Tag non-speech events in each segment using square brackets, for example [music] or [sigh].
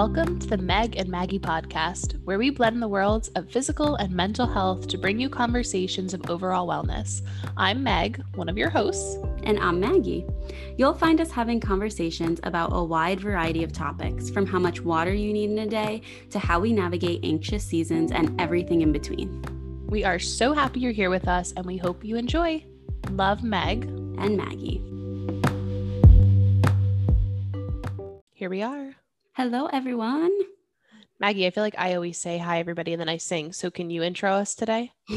Welcome to the Meg and Maggie podcast, where we blend the worlds of physical and mental health to bring you conversations of overall wellness. I'm Meg, one of your hosts. And I'm Maggie. You'll find us having conversations about a wide variety of topics, from how much water you need in a day to how we navigate anxious seasons and everything in between. We are so happy you're here with us, and we hope you enjoy. Love Meg and Maggie. Here we are. Hello, everyone. Maggie, I feel like I always say hi, everybody, and then I sing. So can you intro us today? [laughs] [laughs]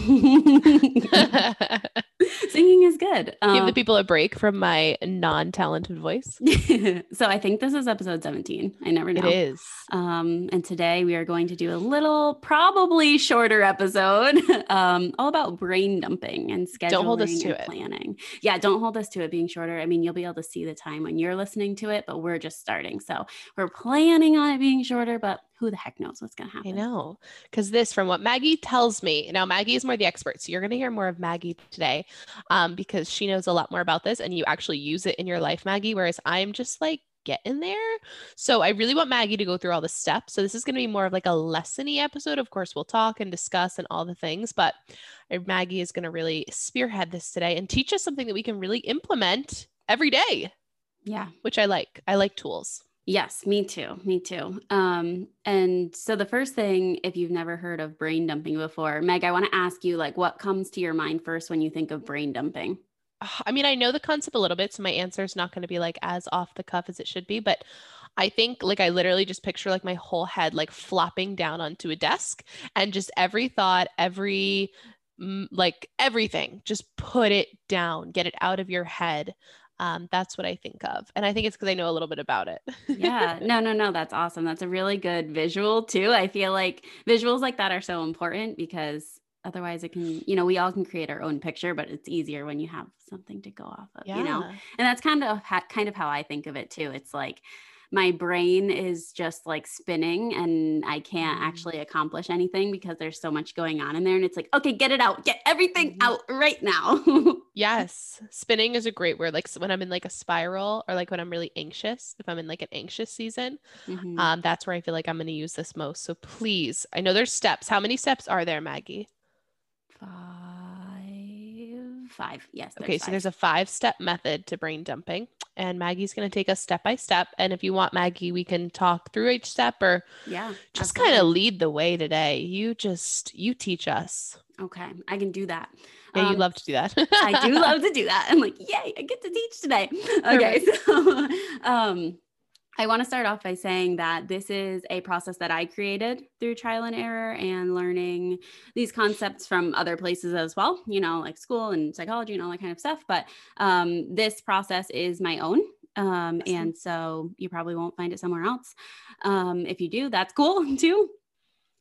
[laughs] [laughs] Singing is good. Um, Give the um, people a break from my non-talented voice. [laughs] so I think this is episode 17. I never know. It is. Um, and today we are going to do a little, probably shorter episode, [laughs] um, all about brain dumping and scheduling don't hold us to it. planning. Yeah, don't hold us to it being shorter. I mean, you'll be able to see the time when you're listening to it, but we're just starting. So we're planning on it being shorter, but who the heck knows what's going to happen? I know. Because this, from what Maggie tells me, now Maggie is more the expert. So you're going to hear more of Maggie today um, because she knows a lot more about this and you actually use it in your life, Maggie. Whereas I'm just like, get in there. So I really want Maggie to go through all the steps. So this is going to be more of like a lessony episode. Of course, we'll talk and discuss and all the things, but Maggie is going to really spearhead this today and teach us something that we can really implement every day. Yeah. Which I like. I like tools. Yes, me too. Me too. Um, and so the first thing, if you've never heard of brain dumping before, Meg, I want to ask you, like, what comes to your mind first when you think of brain dumping? I mean, I know the concept a little bit, so my answer is not going to be like as off the cuff as it should be, but I think like I literally just picture like my whole head like flopping down onto a desk and just every thought, every like everything, just put it down, get it out of your head um, that's what I think of. And I think it's because I know a little bit about it. yeah. No, no, no. That's awesome. That's a really good visual, too. I feel like visuals like that are so important because otherwise it can, you know, we all can create our own picture, but it's easier when you have something to go off of, yeah. you know? And that's kind of, kind of how I think of it, too. It's like, my brain is just like spinning and I can't mm-hmm. actually accomplish anything because there's so much going on in there. And it's like, okay, get it out, get everything mm-hmm. out right now. [laughs] yes. Spinning is a great word. Like when I'm in like a spiral or like when I'm really anxious, if I'm in like an anxious season, mm-hmm. um, that's where I feel like I'm going to use this most. So please, I know there's steps. How many steps are there, Maggie? Five. Five. Yes. Okay. Five. So there's a five step method to brain dumping and Maggie's going to take us step by step. And if you want Maggie, we can talk through each step or yeah, just kind of lead the way today. You just you teach us. Okay, I can do that. Yeah, um, you love to do that. I do love [laughs] to do that. I'm like, yay, I get to teach today. Okay, [laughs] so um, I want to start off by saying that this is a process that I created through trial and error and learning these concepts from other places as well, you know, like school and psychology and all that kind of stuff. But um, this process is my own. Um, and so you probably won't find it somewhere else. Um, if you do, that's cool [laughs] too.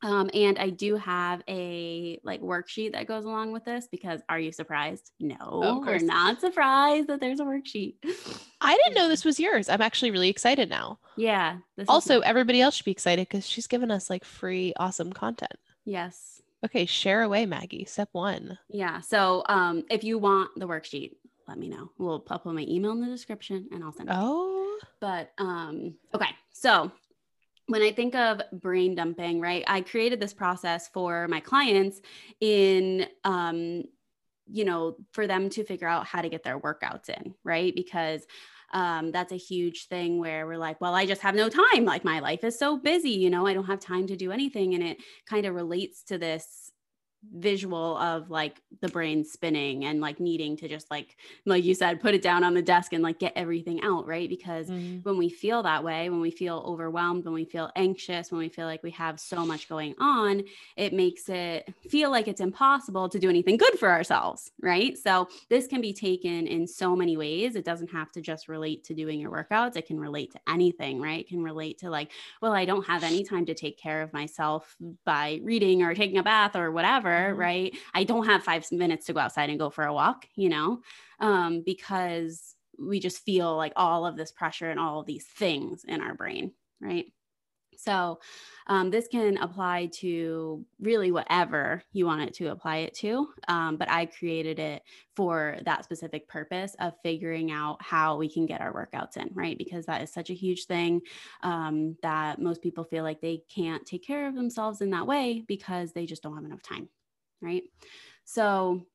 Um, and I do have a like worksheet that goes along with this because are you surprised? No, oh, we're not surprised that there's a worksheet. [laughs] I didn't know this was yours. I'm actually really excited now. Yeah. Also, everybody else should be excited because she's given us like free, awesome content. Yes. Okay, share away, Maggie. Step one. Yeah. So um, if you want the worksheet, let me know. We'll put my email in the description and I'll send it. Oh. But um, okay. So when I think of brain dumping, right, I created this process for my clients in, um, you know, for them to figure out how to get their workouts in, right? Because um, that's a huge thing where we're like, well, I just have no time. Like my life is so busy, you know, I don't have time to do anything. And it kind of relates to this visual of like the brain spinning and like needing to just like like you said put it down on the desk and like get everything out right? Because mm-hmm. when we feel that way when we feel overwhelmed when we feel anxious when we feel like we have so much going on it makes it feel like it's impossible to do anything good for ourselves right? So this can be taken in so many ways. It doesn't have to just relate to doing your workouts. It can relate to anything right? It can relate to like well i don't have any time to take care of myself by reading or taking a bath or whatever mm-hmm. right? I don't have five minutes to go outside and go for a walk, you know, um, because we just feel like all of this pressure and all of these things in our brain, right? So, um, this can apply to really whatever you want it to apply it to. Um, but I created it for that specific purpose of figuring out how we can get our workouts in, right? Because that is such a huge thing um, that most people feel like they can't take care of themselves in that way because they just don't have enough time, right? So,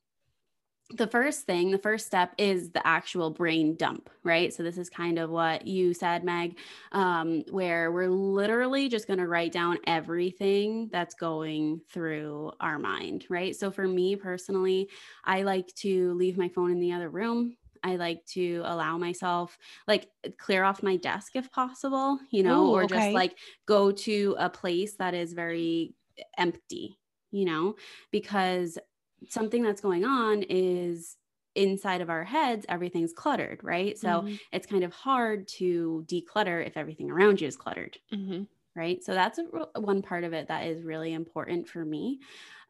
the first thing, the first step is the actual brain dump, right? So, this is kind of what you said, Meg, um, where we're literally just going to write down everything that's going through our mind, right? So, for me personally, I like to leave my phone in the other room. I like to allow myself like clear off my desk if possible, you know, Ooh, or okay. just like go to a place that is very empty, you know, because something that's going on is inside of our heads everything's cluttered right so Mhm. it's kind of hard to declutter if everything around you is cluttered Mhm. right so that's a, one part of it that is really important for me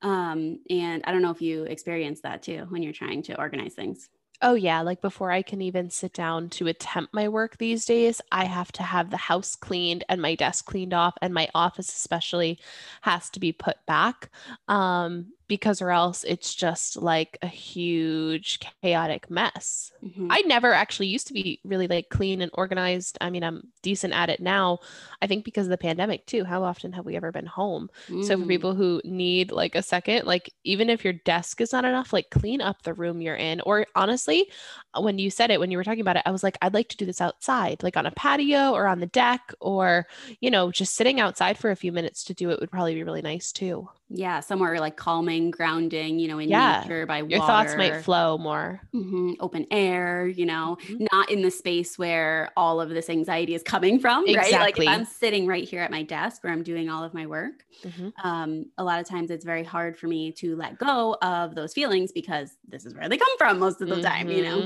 um, and i don't know if you experience that too when you're trying to organize things Oh, yeah. Like before I can even sit down to attempt my work these days, I have to have the house cleaned and my desk cleaned off, and my office, especially, has to be put back. Um, because or else it's just like a huge chaotic mess. Mhm. I never actually used to be really like clean and organized. I mean, I'm decent at it now. I think because of the pandemic too. How often have we ever been home? So for Mm. people who need like a second, like even if your desk is not enough, like clean up the room you're in. Or honestly, when you said it, when you were talking about it, I was like, I'd like to do this outside, like on a patio or on the deck, or you know, just sitting outside for a few minutes to do it would probably be really nice too. Yeah somewhere like calming grounding you know in Yeah. nature by Your water thoughts might flow more. Mhm, open air, you know, Mhm. not in the space where all of this anxiety is coming from, [laughs] right? Like if I'm sitting right here at my desk where I'm doing all of my work, Mhm. um, a lot of times it's very hard for me to let go of those feelings because this is where they come from most of the time, you know?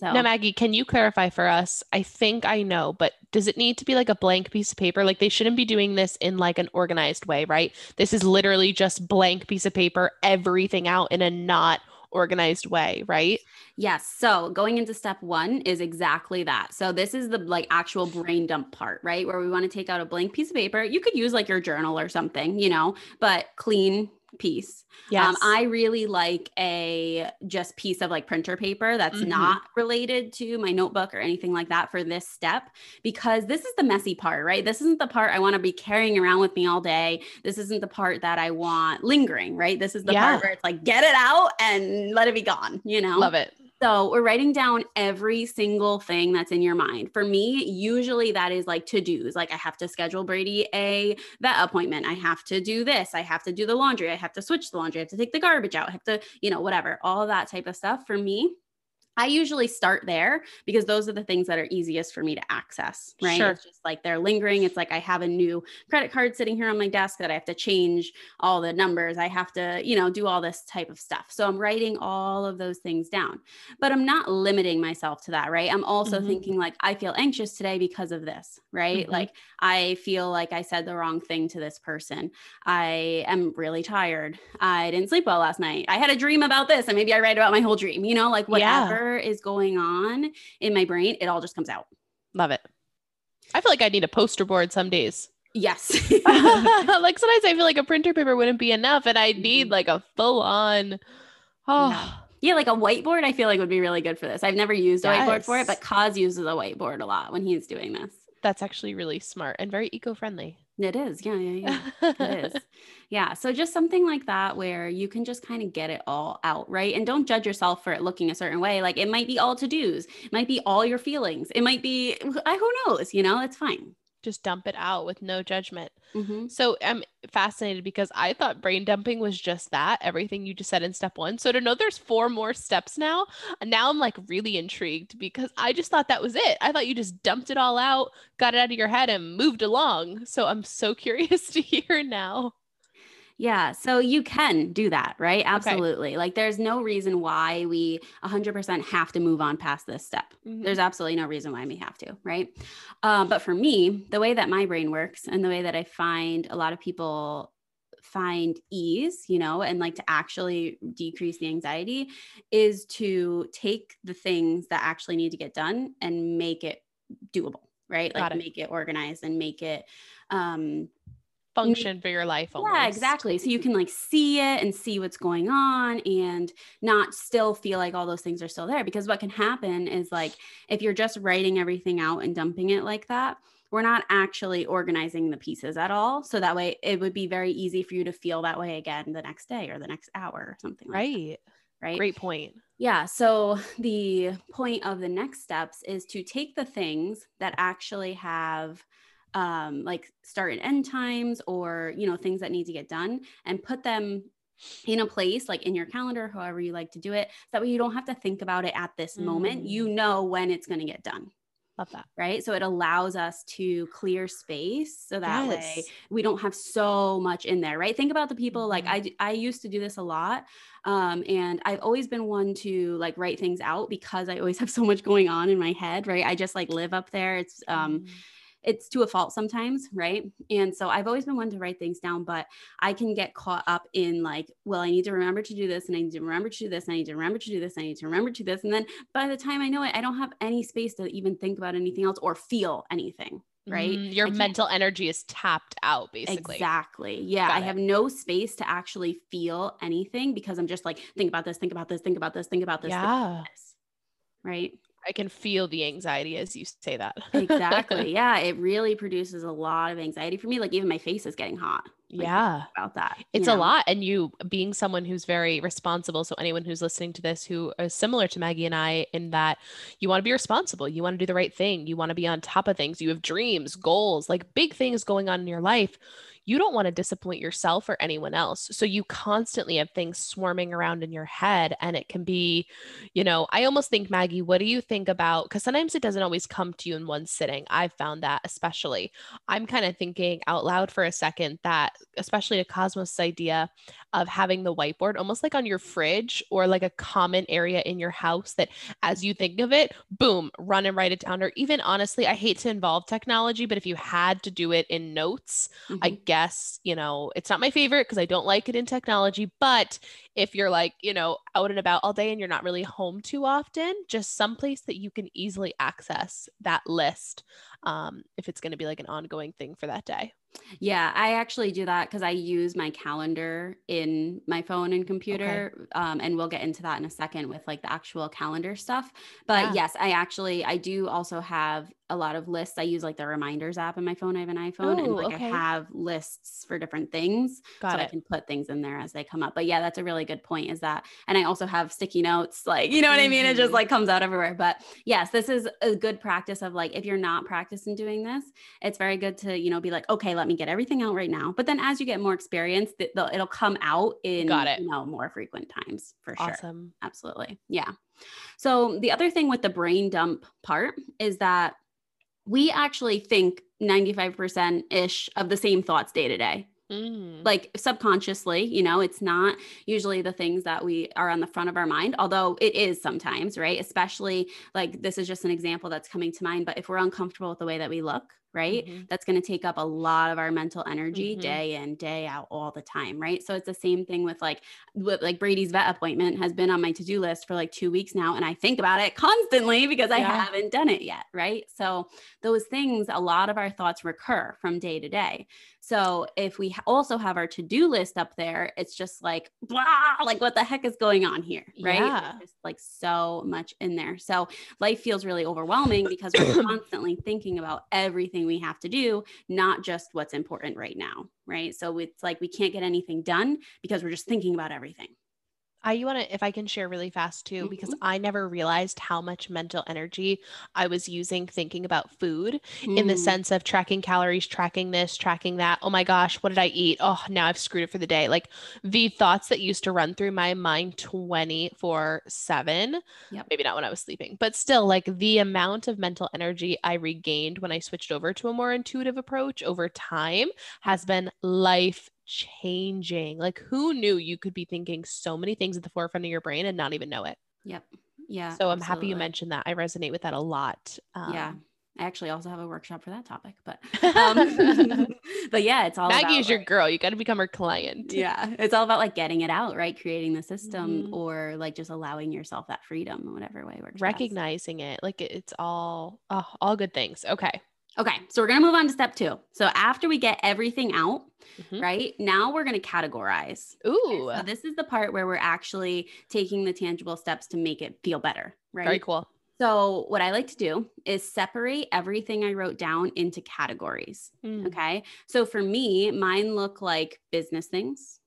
So, Now, Maggie, can you clarify for us? I think I know, but does it need to be like a blank piece of paper? Like they shouldn't be doing this in like an organized way, right? This is literally just blank piece of paper, everything out in a not organized way, right? yes. So going into step one is exactly that. So this is the like actual brain dump part, right? Where we want to take out a blank piece of paper. You could use like your journal or something, you know, but clean piece. Yes. Um, I really like a just piece of like printer paper that's Mhm. not related to my notebook or anything like that for this step because this is the messy part, right? This isn't the part I want to be carrying around with me all day. This isn't the part that I want lingering, right? This is the Yeah. part where it's like get it out and let it be gone, you know? Love it. So we're writing down every single thing that's in your mind. For me, usually that is like to dos. Like I have to schedule Brady a vet appointment. I have to do this. I have to do the laundry. I have to switch the laundry. I have to take the garbage out. I have to, you know, whatever, all that type of stuff. For me, I usually start there because those are the things that are easiest for me to access, right? Sure. It's just like they're lingering. It's like I have a new credit card sitting here on my desk that I have to change all the numbers. I have to, you know, do all this type of stuff. So I'm writing all of those things down, but I'm not limiting myself to that, right? I'm also Mhm. thinking like, I feel anxious today because of this, right? Mhm. Like I feel like I said the wrong thing to this person. I am really tired. I didn't sleep well last night. I had a dream about this and maybe I write about my whole dream, you know, like Yeah. Whatever is going on in my brain, it all just comes out. Love it. I feel like I need a poster board some days. Yes. [laughs] [laughs] like sometimes I feel like a printer paper wouldn't be enough and I need Mhm. like a full on oh yeah, like a whiteboard, I feel like would be really good for this. I've never used a whiteboard for it, but Kaz uses a whiteboard a lot when he's doing this. that's actually really smart and very eco-friendly. It is. Yeah, yeah, yeah. it is. [laughs] Yeah. So just something like that where you can just kind of get it all out, right? And don't judge yourself for it looking a certain way. Like it might be all to dos, it might be all your feelings, it might be, I who knows, you know, it's fine. Just dump it out with no judgment. Mhm. So I'm fascinated because I thought brain dumping was just that, everything you just said in step one. So to know there's four more steps now, and now I'm like really intrigued because I just thought that was it. I thought you just dumped it all out, got it out of your head, and moved along. So I'm so [laughs] curious to hear now. Yeah. So you can do that, right? Absolutely. Like there's no reason why we 100% have to move on past this step. Mhm. There's absolutely no reason why we have to, right? Um, but for me, the way that my brain works and the way that I find a lot of people find ease, you know, and like to actually decrease the anxiety is to take the things that actually need to get done and make it doable. right? Like make it organized and make it um function for your life almost. yeah exactly so you can like see it and see what's going on and not still feel like all those things are still there because what can happen is like if you're just writing everything out and dumping it like that we're not actually organizing the pieces at all. So that way it would be very easy for you to feel that way again the next day or the next hour or something right. right. Great point. Yeah. So the point of the next steps is to take the things that actually have um, like start and end times or, you know, things that need to get done and put them in a place like in your calendar, however you like to do it. So that way you don't have to think about it at this mm. moment. You know when it's going to get done. Love that. Right. So it allows us to clear space so that yes. way we don't have so much in there. Right. Think about the people mm-hmm. like I, I used to do this a lot. Um, and I've always been one to like write things out because I always have so much going on in my head. Right. I just like live up there. It's, um, mm-hmm it's to a fault sometimes, right? And so I've always been one to write things down, but I can get caught up in like, well, I need to remember to do this and I need to remember to do this. And I need to remember to do this. and I need to remember to do this. And then by the time I know it, I don't have any space to even think about anything else or feel anything. Right. Mm, your mental energy is tapped out, basically. Exactly. Yeah. Got I it. have no space to actually feel anything because I'm just like, think about this, think about this, think about this, think about this. Yeah. This. Right. I can feel the anxiety as you say that. exactly. [laughs] Yeah. It really produces a lot of anxiety for me. Like even my face is getting hot. Like, yeah. About that. It's know? a lot. And you being someone who's very responsible. So anyone who's listening to this who is similar to Maggie and I in that you want to be responsible, you want to do the right thing, you want to be on top of things, you have dreams, goals, like big things going on in your life you don't want to disappoint yourself or anyone else. So you constantly have things swarming around in your head. And it can be, you know, I almost think, Maggie, what do you think about? Because sometimes it doesn't always come to you in one sitting. I've found that, especially. I'm kind of thinking out loud for a second that, especially a Cosmos idea of having the whiteboard almost like on your fridge or like a common area in your house that as you think of it, boom, run and write it down. Or even honestly, I hate to involve technology, but if you had to do it in notes, mm-hmm. I guess, you know, it's not my favorite because I don't like it in technology. But if you're like, you know, out and about all day and you're not really home too often, just someplace that you can easily access that list um, if it's going to be like an ongoing thing for that day. Yeah, I actually do that because I use my calendar in my phone and computer. Okay. Um, and we'll get into that in a second with like the actual calendar stuff. But yeah. yes, I actually I do also have a lot of lists. I use like the reminders app in my phone. I have an iPhone and like okay. I have lists for different things. Got so it. I can put things in there as they come up. But yeah, that's a really good point. Is that and I also have sticky notes, like you know what. I mean? It just mm-hmm. like comes out everywhere. But yes, this is a good practice of like if you're not practicing doing this, it's very good to, you know, be like, okay, let me get everything out right now. But then as you get more experience, it'll come out in Got it. you know more frequent times for sure. Awesome. Absolutely. Yeah. So the other thing with the brain dump part is that we actually think 95% ish of the same thoughts day to day. Mm. Like subconsciously, you know, it's not usually the things that we are on the front of our mind, although it is sometimes, right? Especially like this is just an example that's coming to mind. But if we're uncomfortable with the way that we look, right? Mm-hmm. That's going to take up a lot of our mental energy mm-hmm. day in, day out, all the time, right? So it's the same thing with like with like Brady's vet appointment has been on my to-do list for like 2 weeks now and I think about it constantly because I yeah. haven't done it yet, right? So those things a lot of our thoughts recur from day to day. So if we also have our to-do list up there, it's just like blah, like what the heck is going on here, right? Yeah. There's like so much in there. So life feels really overwhelming because we're [coughs] constantly thinking about everything we have to do, not just what's important right now, right? So it's like we can't get anything done because we're just thinking about everything. I you want to, if I can share really fast too, mm-hmm. because I never realized how much mental energy I was using thinking about food mm. in the mm. sense of tracking calories, tracking this, tracking that. Oh my gosh, what did I eat? Oh, now I've screwed it for the day. Like the thoughts that used to run through my mind 24 7. Yep. Maybe not when I was sleeping, but still, like the amount of mental energy I regained when I switched over to a more intuitive approach over time has been life changing. Like, who knew you could be thinking so many things at the forefront of your brain and not even know it? Yep. Yeah. So I'm happy you mentioned that. I resonate with that a lot. Um, yeah. I actually also have a workshop for that topic, but [laughs] um, [laughs] but yeah, it's all Maggie is your girl. You got to become her client. Yeah, it's all about like getting it out, right? Creating the system, mm-hmm. or like just allowing yourself that freedom, whatever way works. Recognizing best. it, like it's all oh, all good things. Okay, Okay, so we're gonna move on to step two. So after we get everything out, Mhm. right now we're gonna categorize. Ooh, So this is the part where we're actually taking the tangible steps to make it feel better, right? very cool. So what I like to do is separate everything I wrote down into categories. Mm. Okay. So for me, mine look like business things,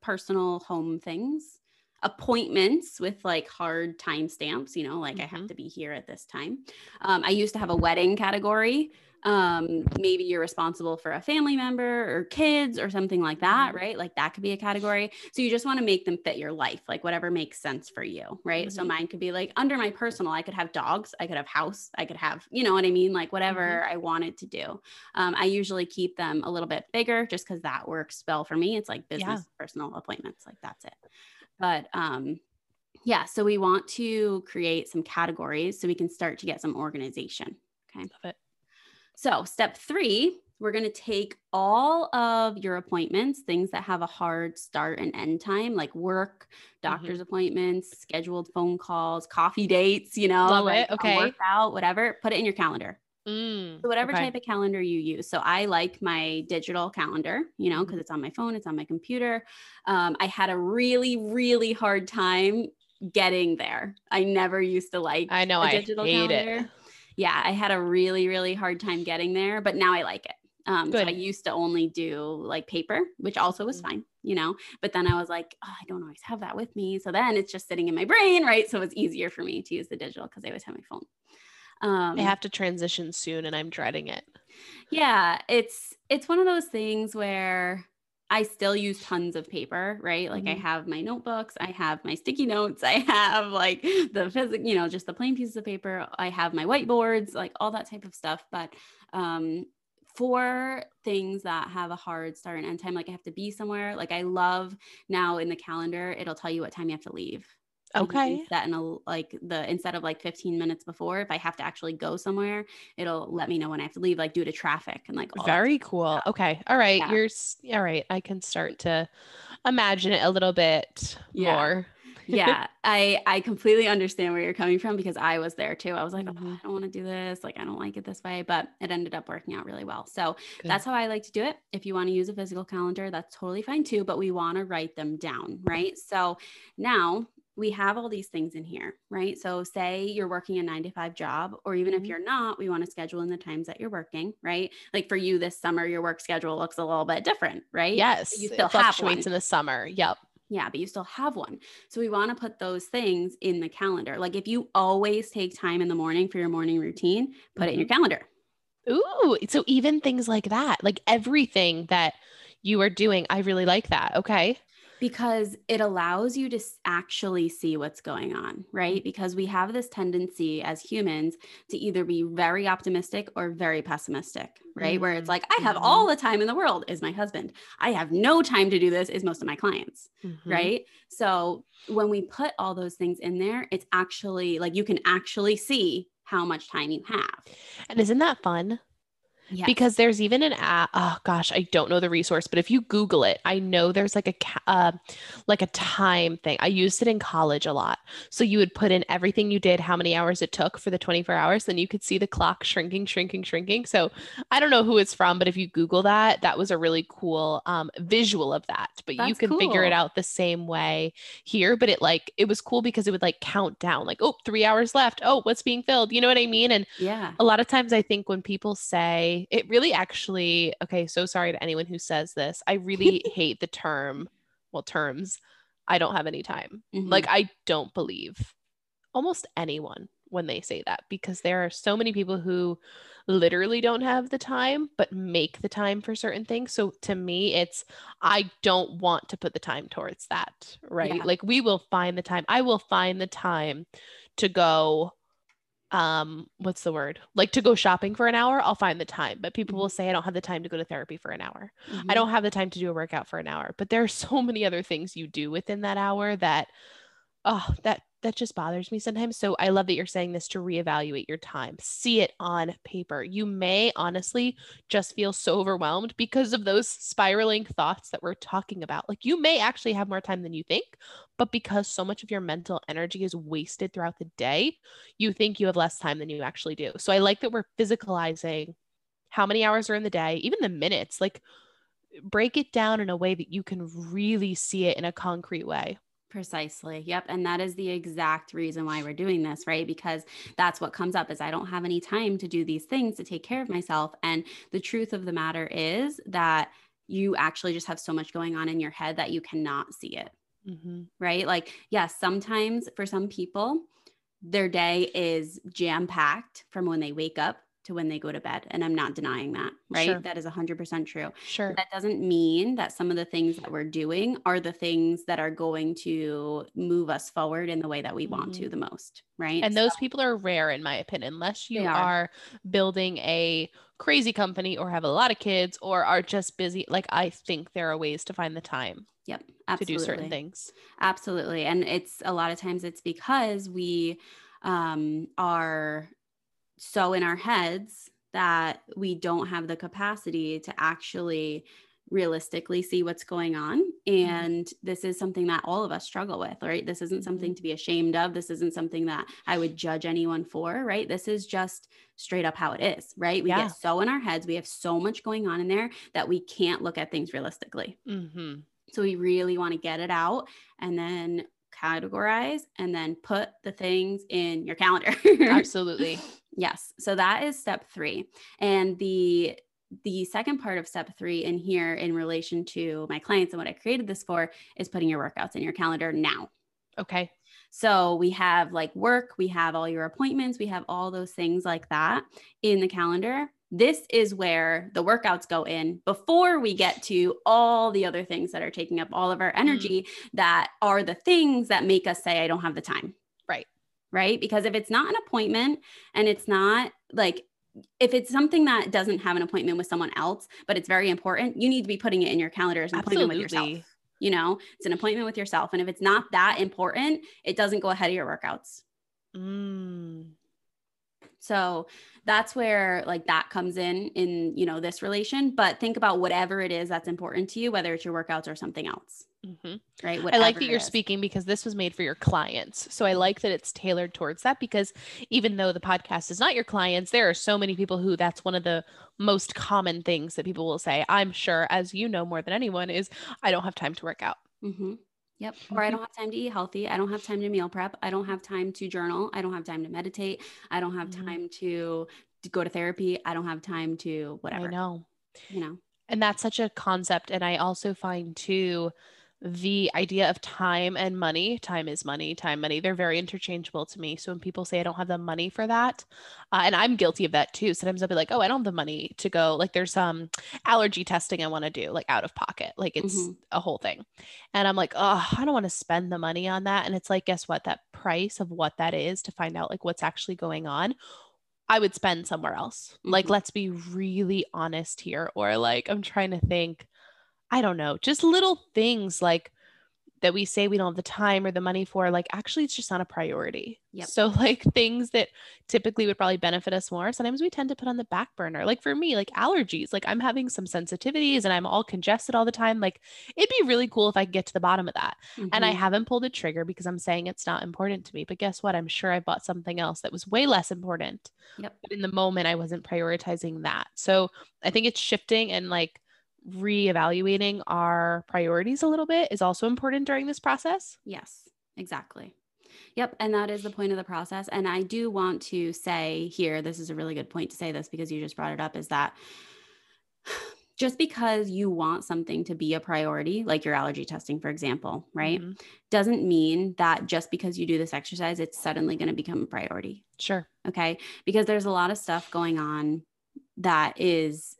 personal home things, appointments with like hard time stamps, you know, like I have Mhm. to be here at this time. Um, I used to have a wedding category. Um, maybe you're responsible for a family member or kids or something like that, Mhm. right? Like that could be a category. So you just want to make them fit your life, like whatever makes sense for you, right? So Mhm. mine could be like under my personal, I could have dogs, I could have house, I could have, you know what I mean? Like whatever I wanted to do. Um, I usually keep them a little bit bigger just because that works well for me. It's like business, personal appointments, like that's it. But um, yeah, so we want to create some categories so we can start to get some organization. Okay. Love it. So, step three, we're going to take all of your appointments, things that have a hard start and end time, like work, doctor's Mm-hmm. appointments, scheduled phone calls, coffee dates, you know, Love like it. Okay. workout, whatever, put it in your calendar. Mm, So whatever okay. type of calendar you use. So I like my digital calendar, you know, because it's on my phone, it's on my computer. Um, I had a really, really hard time getting there. I never used to like I know a I digital hate calendar. it. Yeah, I had a really, really hard time getting there, but now I like it. Um, so I used to only do like paper, which also was Mhm. fine, you know. But then I was like, oh, I don't always have that with me. So then it's just sitting in my brain, right? So it's easier for me to use the digital because I always have my phone. Um, I have to transition soon, and I'm dreading it. yeah, it's it's one of those things where I still use tons of paper, right? Like I Mhm. have my notebooks, I have my sticky notes, [laughs] I have like the physical, you know, just the plain pieces of paper. I have my whiteboards, like all that type of stuff. But um for things that have a hard start and end time, like I have to be somewhere. Like I love now in the calendar, it'll tell you what time you have to leave. And you can Okay. Set in a like the instead of like 15 minutes before, if I have to actually go somewhere, it'll let me know when I have to leave, like due to traffic and like all Very cool. stuff. Okay. All right. Yeah. You're all right. I can start to imagine it a little bit Yeah. more. [laughs] yeah i i completely understand where you're coming from because i was there too i was like oh, Mhm. i don't want to do this like i don't like it this way but it ended up working out really well so Good. that's how i like to do it if you want to use a physical calendar that's totally fine too but we want to write them down right so now we have all these things in here right so say you're working a nine to five job or even if Mhm. you're not we want to schedule in the times that you're working right like for you this summer your work schedule looks a little bit different right Yes. you it still have fluctuates one. in the summer. Yep. yeah, but you still have one. So we want to put those things in the calendar. Like if you always take time in the morning for your morning routine, put it in your Mm-hmm. calendar. Ooh. So even things like that, like everything that you are doing, I really like that. Okay. Because it allows you to actually see what's going on, right? Because we have this tendency as humans to either be very optimistic or very pessimistic, right? Where it's Mm, like, I have mhm. all the time in the world, is my husband. I have no time to do this, is most of my clients, Mhm. right? So when we put all those things in there, it's actually like you can actually see how much time you have. And isn't that fun? Yeah. because there's even an app oh gosh i don't know the resource but if you google it i know there's like a uh, like a time thing. I used it in college a lot. So you would put in everything you did how many hours it took for the 24 hours then you could see the clock shrinking shrinking shrinking. So i don't know who it's from but if you google that that was a really cool um, visual of that but you That's can figure it out the same way here but it like it was cool because it would like count down like oh three hours left. Oh what's being filled? You know what i mean? And yeah. a lot of times I think when people say it really actually, okay, so sorry to anyone who says this. I really [laughs] hate the term, well, terms. I don't have any time. Mhm. Like, I don't believe almost anyone when they say that because there are so many people who literally don't have the time but make the time for certain things. So to me, it's I don't want to put the time towards that, right? Yeah. Like, we will find the time. I will find the time to go um what's the word? Like to go shopping for an hour i'll find the time but people will say i don't have the time to go to therapy for an hour. I Mhm. don't have the time to do a workout for an hour. But there are so many other things you do within that hour that oh that that just bothers me sometimes so i love that you're saying this to reevaluate your time see it on paper you may honestly just feel so overwhelmed because of those spiraling thoughts that we're talking about like you may actually have more time than you think but because so much of your mental energy is wasted throughout the day you think you have less time than you actually do so i like that we're physicalizing how many hours are in the day, even the minutes, like break it down in a way that you can really see it in a concrete way. Precisely. Yep. And that is the exact reason why we're doing this, right? Because that's what comes up is I don't have any time to do these things to take care of myself. And the truth of the matter is that you actually just have so much going on in your head that you cannot see it. Mm-hmm. Right. Like, yes, sometimes for some people, their day is jam packed from when they wake up to when they go to bed. And I'm not denying that, right? Sure. That is 100% true. Sure. That doesn't mean that some of the things that we're doing are the things that are going to move us forward in the way that we mm-hmm. want to mm-hmm. the most, right? And so, those people are rare, in my opinion, unless you are. are building a crazy company or have a lot of kids or are just busy. Like, I think there are ways to find the time. Yep. Absolutely. To do certain things. Absolutely. And it's a lot of times it's because we um, are so in our heads that we don't have the capacity to actually realistically see what's going on mm-hmm. and this is something that all of us struggle with right this isn't something mm-hmm. to be ashamed of this isn't something that i would judge anyone for right this is just straight up how it is right we yeah. get so in our heads we have so much going on in there that we can't look at things realistically mm-hmm. so we really want to get it out and then categorize and then put the things in your calendar absolutely [laughs] Yes. So that is step three. And the the second part of step three in here in relation to my clients and what I created this for is putting your workouts in your calendar now. Okay. So we have like work, we have all your appointments, we have all those things like that in the calendar. This is where the workouts go in before we get to all the other things that are taking up all of our energy mm. that are the things that make us say, I don't have the time Right. right? Because if it's not an appointment and it's not like, if it's something that doesn't have an appointment with someone else, but it's very important, you need to be putting it in your calendar as an Absolutely. appointment with yourself. You know, it's an appointment with yourself. And if it's not that important, it doesn't go ahead of your workouts. Mm. So that's where like that comes in in you know this relation but think about whatever it is that's important to you whether it's your workouts or something else mm-hmm. right whatever i like that you're is. speaking because this was made for your clients so i like that it's tailored towards that because even though the podcast is not your clients there are so many people who that's one of the most common things that people will say i'm sure as you know more than anyone is i don't have time to work out mm-hmm. Yep. Or I mm-hmm. don't have time to eat healthy. I don't have time to meal prep. I don't have time to journal. I don't have time to meditate. I don't have mm-hmm. time to, to go to therapy. I don't have time to whatever. I know. You know. And that's such a concept. And I also find too, the idea of time and money time is money time money they're very interchangeable to me so when people say i don't have the money for that uh, and i'm guilty of that too sometimes i'll be like oh i don't have the money to go like there's some allergy testing i want to do like out of pocket like it's mm-hmm. a whole thing and i'm like oh i don't want to spend the money on that and it's like guess what that price of what that is to find out like what's actually going on I would spend somewhere else. Mm-hmm. Like, let's be really honest here. Or, like, I'm trying to think I don't know, just little things like that we say we don't have the time or the money for, like actually it's just not a priority. Yep. So like things that typically would probably benefit us more, sometimes we tend to put on the back burner. Like for me, like allergies, like I'm having some sensitivities and I'm all congested all the time. Like it'd be really cool if I could get to the bottom of that. Mm-hmm. And I mm-hmm. haven't pulled a trigger because I'm saying it's not important to me. But guess what? I'm sure I bought something else that was way less important. Yep. But in the moment I wasn't prioritizing that. So I think it's shifting and like reevaluating our priorities a little bit is also important during this process. Yes, exactly. Yep. And that is the point of the process. And I do want to say here, this is a really good point to say this because you just brought it up is that [sighs] just because you want something to be a priority, like your allergy testing, for example, right, mm-hmm. doesn't mean that just because you do this exercise, it's suddenly going to become a priority. Sure. Okay. Because there's a lot of stuff going on that is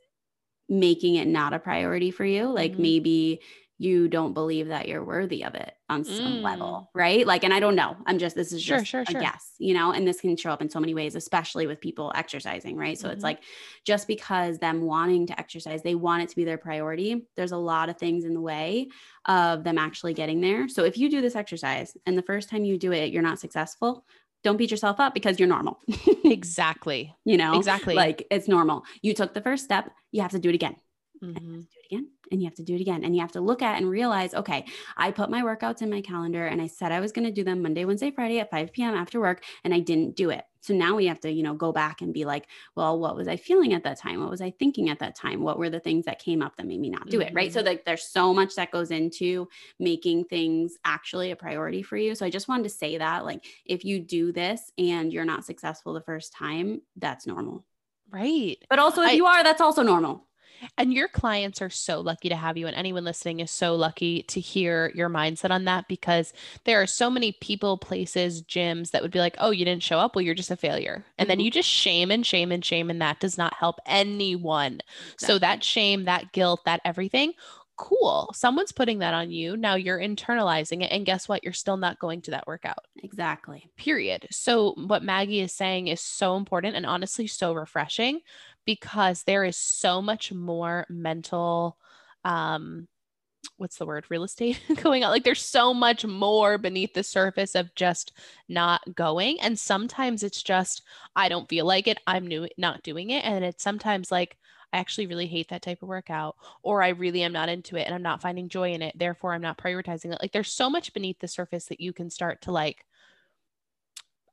making it not a priority for you. Like mm-hmm. maybe you don't believe that you're worthy of it on some mm. level, right? Like, and I don't know. I'm just, this is sure, just sure, a sure. guess, you know, and this can show up in so many ways, especially with people exercising, right? So mm-hmm. it's like just because them wanting to exercise, they want it to be their priority. There's a lot of things in the way of them actually getting there. So if you do this exercise and the first time you do it, you're not successful, don't beat yourself up because you're normal. [laughs] exactly. You know, exactly. Like it's normal. You took the first step, you have to do it again. Mm-hmm. do it again and you have to do it again. And you have to look at and realize, okay, I put my workouts in my calendar and I said I was going to do them Monday, Wednesday, Friday at 5 p.m. after work, and I didn't do it. So now we have to, you know, go back and be like, well, what was I feeling at that time? What was I thinking at that time? What were the things that came up that made me not do mm-hmm. it? Right. So like there's so much that goes into making things actually a priority for you. So I just wanted to say that like if you do this and you're not successful the first time, that's normal. Right. But also if I, you are, that's also normal. And your clients are so lucky to have you, and anyone listening is so lucky to hear your mindset on that because there are so many people, places, gyms that would be like, oh, you didn't show up. Well, you're just a failure. And mm-hmm. then you just shame and shame and shame, and that does not help anyone. So that shame, that guilt, that everything cool. Someone's putting that on you. Now you're internalizing it. And guess what? You're still not going to that workout. Exactly. Period. So, what Maggie is saying is so important and honestly so refreshing because there is so much more mental um what's the word? Real estate [laughs] going on. Like there's so much more beneath the surface of just not going. And sometimes it's just i don't feel like it. I'm new not doing it. And it's sometimes like i actually really hate that type of workout or i really am not into it and i'm not finding joy in it. Therefore i'm not prioritizing it. Like there's so much beneath the surface that you can start to like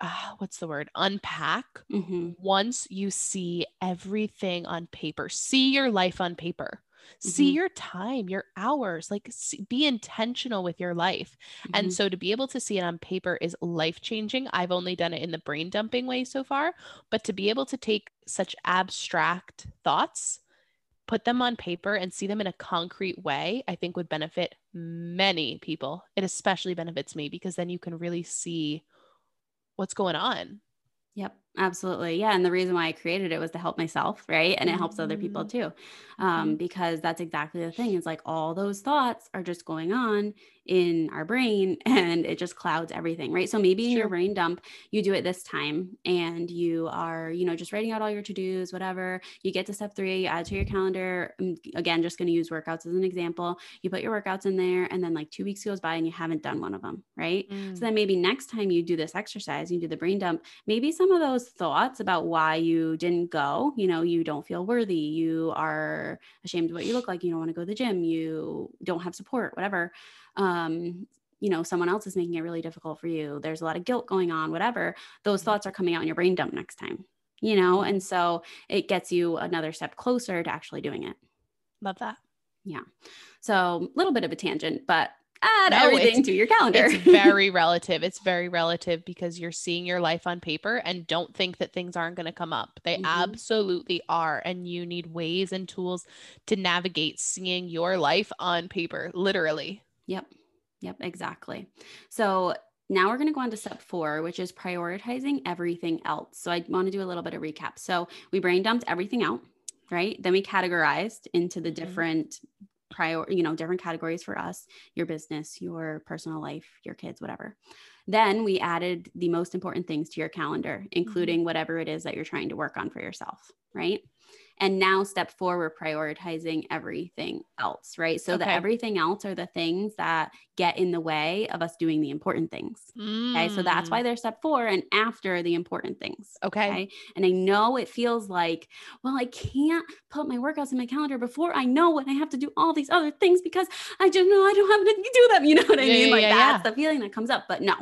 uh, what's the word unpack mm-hmm. once you see everything on paper see your life on paper mm-hmm. see your time your hours like see, be intentional with your life mm-hmm. and so to be able to see it on paper is life changing i've only done it in the brain dumping way so far but to be able to take such abstract thoughts put them on paper and see them in a concrete way, I think would benefit many people. It especially benefits me because then you can really see what's going on. Yep, absolutely. Yeah. And the reason why I created it was to help myself, right? And it mm-hmm. helps other people mm-hmm. too. Um, mm-hmm. Because that's exactly the thing. It's like all those thoughts are just going on in our brain [laughs] and it just clouds everything, right? So maybe in your brain dump, you do it this time and you are, you know, just writing out all your to dos, whatever. You get to step three, you add to your calendar. I'm, again, just going to use workouts as an example. You put your workouts in there and then like two weeks goes by and you haven't done one of them, right? Mm. So then maybe next time you do this exercise, you do the brain dump, maybe some of those thoughts about why you didn't go, you know, you don't feel worthy, you are ashamed of what you look like, you don't want to go to the gym, you don't have support, whatever um, you know someone else is making it really difficult for you there's a lot of guilt going on whatever those mm-hmm. thoughts are coming out in your brain dump next time you know and so it gets you another step closer to actually doing it. Love that. Yeah. So a little bit of a tangent but add no, everything to your calendar it's very relative it's very relative because you're seeing your life on paper and don't think that things aren't going to come up they mm-hmm. absolutely are and you need ways and tools to navigate seeing your life on paper literally Yep. Yep, exactly. So now we're going to go on to step four, which is prioritizing everything else. So I want to do a little bit of recap. So we brain dumped everything out, right? Then we categorized into the mm-hmm. different prior, you know, different categories for us, your business, your personal life, your kids, whatever. Then we added the most important things to your calendar, mm-hmm. including mm-hmm. whatever it is that you're trying to work on for yourself, right? And now, step four, we're prioritizing everything else, right? So, okay. the everything else are the things that get in the way of us doing the important things. Mm. Okay. So, that's why mm. they're step four and after the important things. Okay. okay. And I know it feels like, well, I can't put my workouts in my calendar before I know when I have to do all these other things because I just know I don't have to do them. [laughs] You know what I yeah, mean? Yeah, like, yeah, that's the feeling that comes up. But no.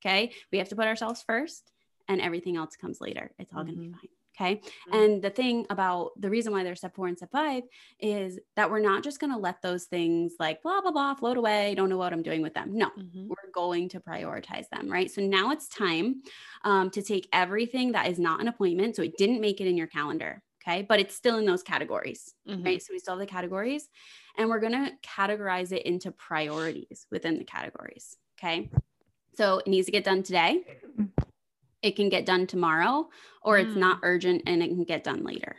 Okay. We have to put ourselves first and everything else comes later. It's all mm-hmm. going to be fine. Okay. Mm-hmm. And the thing about the reason why there's step four and step five is that we're not just going to let those things like blah, blah, blah float away. Don't know what I'm doing with them. No, mm-hmm. we're going to prioritize them. Right. So now it's time um, to take everything that is not an appointment. So it didn't make it in your calendar. Okay. But it's still in those categories. Mm-hmm. Right. So we still have the categories and we're going to categorize it into priorities within the categories. Okay. So it needs to get done today it can get done tomorrow or mm. it's not urgent and it can get done later.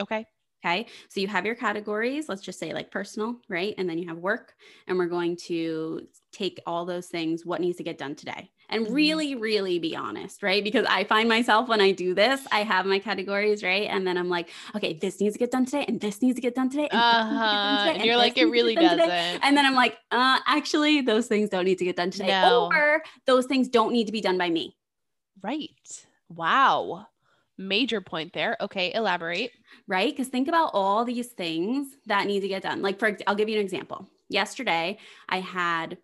Okay. Okay. So you have your categories, let's just say like personal, right? And then you have work. And we're going to take all those things, what needs to get done today, and mm-hmm. really, really be honest, right? Because I find myself when I do this, I have my categories, right? And then I'm like, okay, this needs to get done today, and this needs to get done today. And, uh-huh. and you're like, it really doesn't. Today. And then I'm like, uh, actually, those things don't need to get done today. No. Or those things don't need to be done by me Right. Wow. Major point there. Okay, elaborate. Right? Because think about all these things that need to get done. Like, for I'll give you an example. Yesterday, I had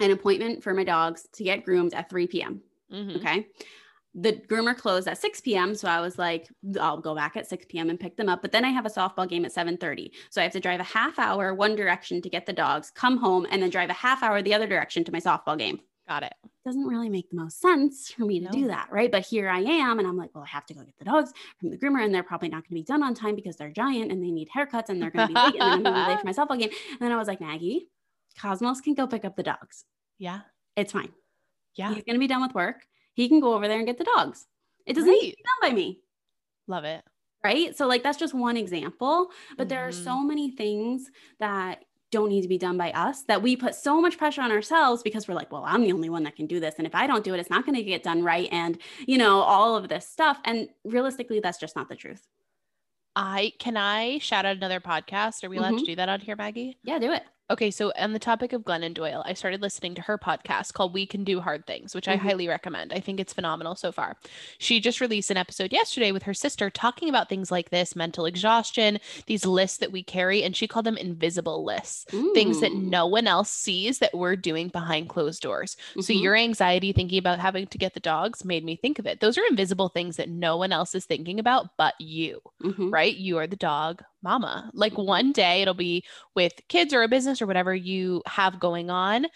an appointment for my dogs to get groomed at 3 p.m. Mhm. Okay. The groomer closed at 6 p.m. So I was like, I'll go back at 6 p.m. and pick them up. But then I have a softball game at 7:30. So I have to drive a half hour one direction to get the dogs, come home, and then drive a half hour the other direction to my softball game. Got it. Doesn't really make the most sense for me to No. do that, right? But here I am, and I'm like, well, I have to go get the dogs from the groomer, and they're probably not going to be done on time because they're giant and they need haircuts and they're going to be late, and then I'm going to be late for [laughs] myself again. And then I was like, Maggie, Cosmos can go pick up the dogs. Yeah. It's fine. Yeah. He's going to be done with work. He can go over there and get the dogs. It doesn't need to be done by me. Love it. Right. So, like, that's just one example. But there are Mhm. so many things that don't need to be done by us that we put so much pressure on ourselves because we're like, well, I'm the only one that can do this. And if I don't do it, it's not going to get done right. And, you know, all of this stuff. And realistically, that's just not the truth. I can I shout out another podcast? Are we allowed to mm-hmm. do that on here, Maggie? Yeah, do it. Okay, so on the topic of Glennon Doyle, I started listening to her podcast called We Can Do Hard Things, which I Mhm. highly recommend. I think it's phenomenal so far. She just released an episode yesterday with her sister talking about things like this mental exhaustion, these lists that we carry, and she called them invisible lists. Things that no one else sees that we're doing behind closed doors. So Mhm. your anxiety thinking about having to get the dogs made me think of it. Those are invisible things that no one else is thinking about but you Mhm. right? You are the dog mama. Like one day it'll be with kids or a business or whatever you have going on.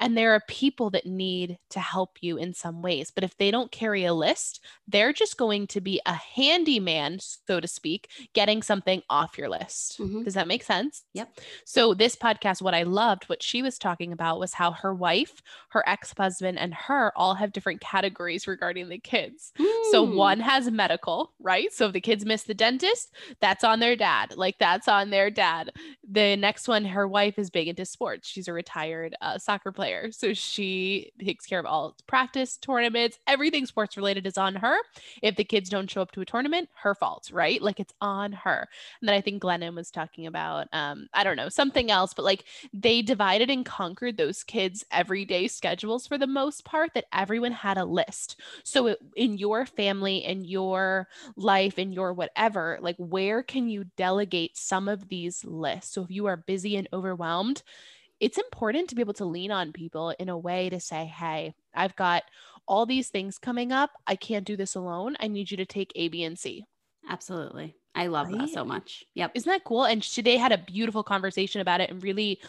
And there are people that need to help you in some ways. But if they don't carry a list, they're just going to be a handyman, so to speak, getting something off your list. Mhm. Does that make sense? Yep. So, this podcast, what I loved, what she was talking about was how her wife, her ex husband, and her all have different categories regarding the kids. So Mm. one has medical, right? So if the kids miss the dentist, that's on their dad. Like that's on their dad. The next one, her wife is big into sports. She's a retired uh, soccer player. So she takes care of all practice, tournaments, everything sports related is on her. If the kids don't show up to a tournament, her fault, right? Like it's on her. And then I think Glennon was talking about, um, I don't know, something else, but like they divided and conquered those kids' everyday schedules for the most part, that everyone had a list. So it, in your family, in your life, in your whatever, like where can you delegate some of these lists? So if you are busy and overwhelmed, it's important to be able to lean on people in a way to say, hey, I've got all these things coming up. I can't do this alone. I need you to take A, B, and C. Absolutely. I love that so much. Yep. Isn't that cool? And they had a beautiful conversation about it and really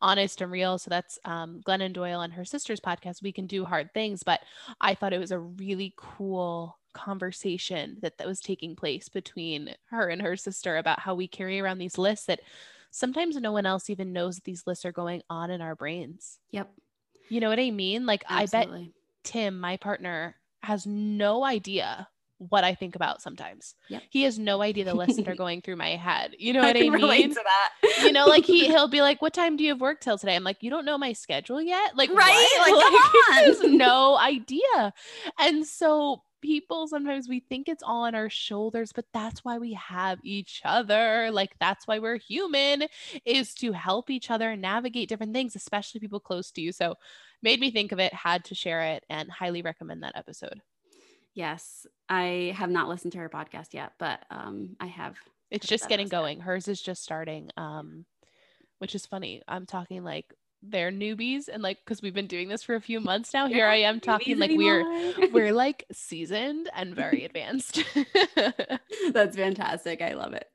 honest and real. So that's um, Glennon Doyle and her sister's podcast. We can do hard things, but I thought it was a really cool conversation that that was taking place between her and her sister about how we carry around these lists that sometimes no one else even knows that these lists are going on in our brains. Yep. You know what I mean? Like I bet Tim, my partner, has no idea what I think about sometimes. Yep. He has no idea the lists that are [laughs] going through my head. You know what I, can mean? to that. you know, like he [laughs] he'll be like, "What time do you have work till today?" I'm like, "You don't know my schedule yet." Like, Right? what? Like, [laughs] come he has no idea. And so people sometimes we think it's all on our shoulders, but that's why we have each other. Like that's why we're human is to help each other navigate different things, especially people close to you. So made me think of it, had to share it, and highly recommend that episode. Yes. I have not listened to her podcast yet, but um I have It's just getting going. Hers is just starting. Um, which is funny. I'm talking like they're newbies and like because we've been doing this for a few months now. Here I am talking like we're we're [laughs] like seasoned and very advanced. [laughs] That's fantastic. I love it.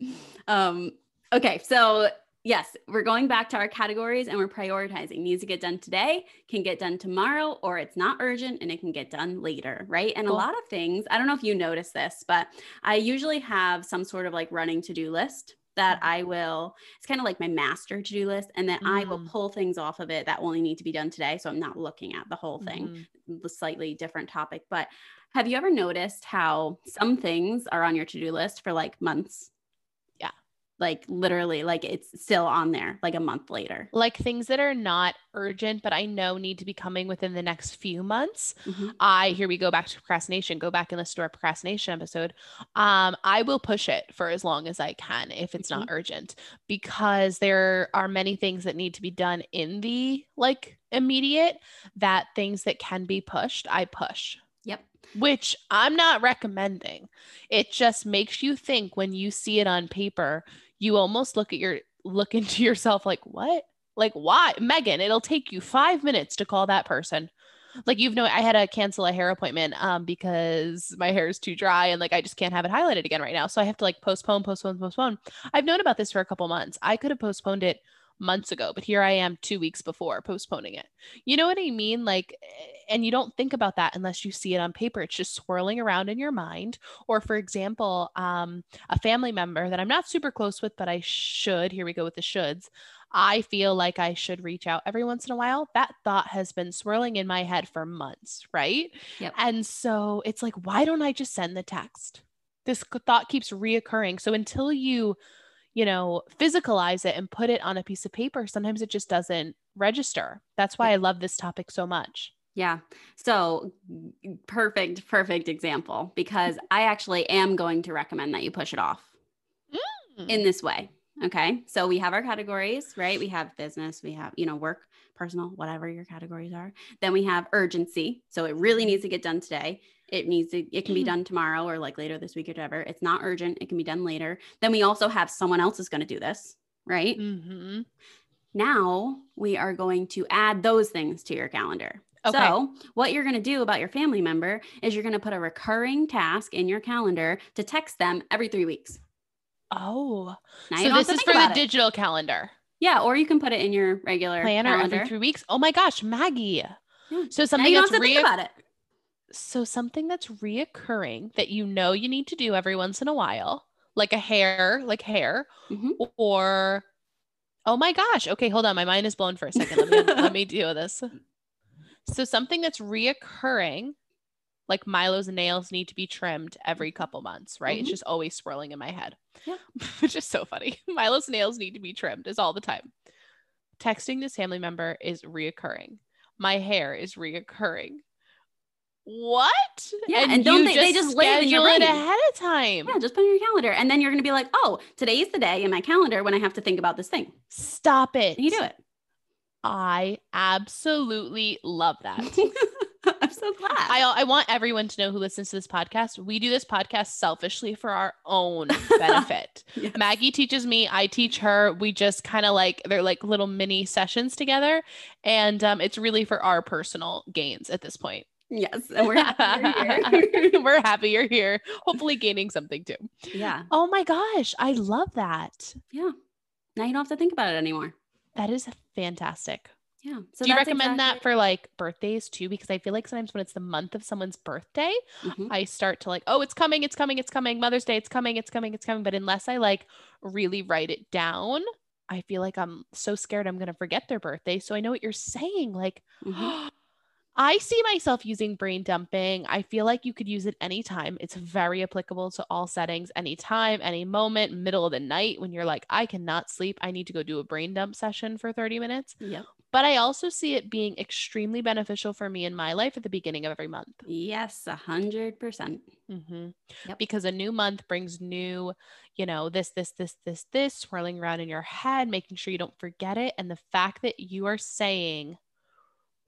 Um, okay, so yes, we're going back to our categories and we're prioritizing. Needs to get done today, can get done tomorrow, or it's not urgent and it can get done later, right? And Cool. a lot of things, I don't know if you noticed this, but I usually have some sort of like running to do list that. I will, it's kind of like my master to do list, and then I will Mm. pull things off of it that only need to be done today. So I'm not looking at the whole thing Mhm. a slightly different topic, but have you ever noticed how some things are on your to-do list for like months? Like literally, like it's still on there like a month later. Like things that are not urgent, but I know need to be coming within the next few months. Mhm. I here we go back to procrastination. Go back and listen to our procrastination episode. Um, I will push it for as long as I can if it's not urgent, because there are many things that need to be done in the like immediate that things that can be pushed, I push. Yep. which I'm not recommending. It just makes you think when you see it on paper, you almost look at your look [laughs] into yourself like, what? Like, why? Megan, it'll take you five minutes to call that person. Like, you've know, I had to cancel a hair appointment um, because my hair is too dry and like I just can't have it highlighted again right now. So I have to like postpone, postpone, postpone. I've known about this for a couple months. I could have postponed it months ago, but here I am two weeks before postponing it. You know what I mean? Like, and you don't think about that unless you see it on paper. It's just swirling around in your mind. Or, for example, um, a family member that I'm not super close with, but I should, here we go with the shoulds. I feel like I should reach out every once in a while. That thought has been swirling in my head for months, right? Yep. And so it's like, why don't I just send the text? This thought keeps reoccurring. So until you you know, physicalize it and put it on a piece of paper, sometimes it just doesn't register. That's why I love this topic so much. Yeah. So perfect, perfect example because I actually am going to recommend that you push it off mm. in this way. Okay. So we have our categories, right? We have business, we have, you know, work, personal, whatever your categories are. Then we have urgency. So it really needs to get done today it needs to it can be mm-hmm. done tomorrow or like later this week or whatever it's not urgent it can be done later then we also have someone else is going to do this right mm-hmm. now we are going to add those things to your calendar okay. so what you're going to do about your family member is you're going to put a recurring task in your calendar to text them every three weeks oh now so this is for the it. digital calendar yeah or you can put it in your regular planner calendar. every three weeks oh my gosh maggie yeah. so something that's re- about it so something that's reoccurring that you know you need to do every once in a while, like a hair, like hair, mm-hmm. or oh my gosh, okay, hold on, my mind is blown for a second. Let me let me [laughs] do this. So something that's reoccurring, like Milo's nails need to be trimmed every couple months, right? Mm-hmm. It's just always swirling in my head. Yeah. [laughs] Which is so funny. [laughs] Milo's nails need to be trimmed is all the time. Texting this family member is reoccurring. My hair is reoccurring what? Yeah, and, and don't they, just they just lay in your brain ahead of time? Yeah, just put in your calendar, and then you're going to be like, oh, today is the day in my calendar when I have to think about this thing. Stop it! And you do it. I absolutely love that. [laughs] I'm so glad. I, I want everyone to know who listens to this podcast. We do this podcast selfishly for our own [laughs] benefit. yes. Maggie teaches me, I teach her. We just kind of like they're like little mini sessions together, and um, it's really for our personal gains at this point. Yes. And we're happy you're here. [laughs] [laughs] we're happy you're here. Hopefully gaining something too. Yeah. Oh my gosh. I love that. Yeah. Now you don't have to think about it anymore. That is fantastic. Yeah. So do you recommend exactly- that for like birthdays too? Because I feel like sometimes when it's the month of someone's birthday, mm-hmm. I start to like, oh, it's coming, it's coming, it's coming. Mother's Day, it's coming, it's coming, it's coming. But unless I like really write it down, I feel like I'm so scared I'm going to forget their birthday. So I know what you're saying. Like, mm-hmm. [gasps] [gasps] [gasps] I see myself using brain dumping. I feel like you could use it anytime. It's very applicable to all settings, anytime, any moment, middle of the night when you're like, I cannot sleep. I need to go do a brain dump session for 30 minutes. Yep. But I also see it being extremely beneficial for me in my life at the beginning of every month. Yes, a hundred percent. Mm-hmm. Because a new month brings new, you know, this, this, this, this, this swirling around in your head, making sure you don't forget it. And the fact that you are saying,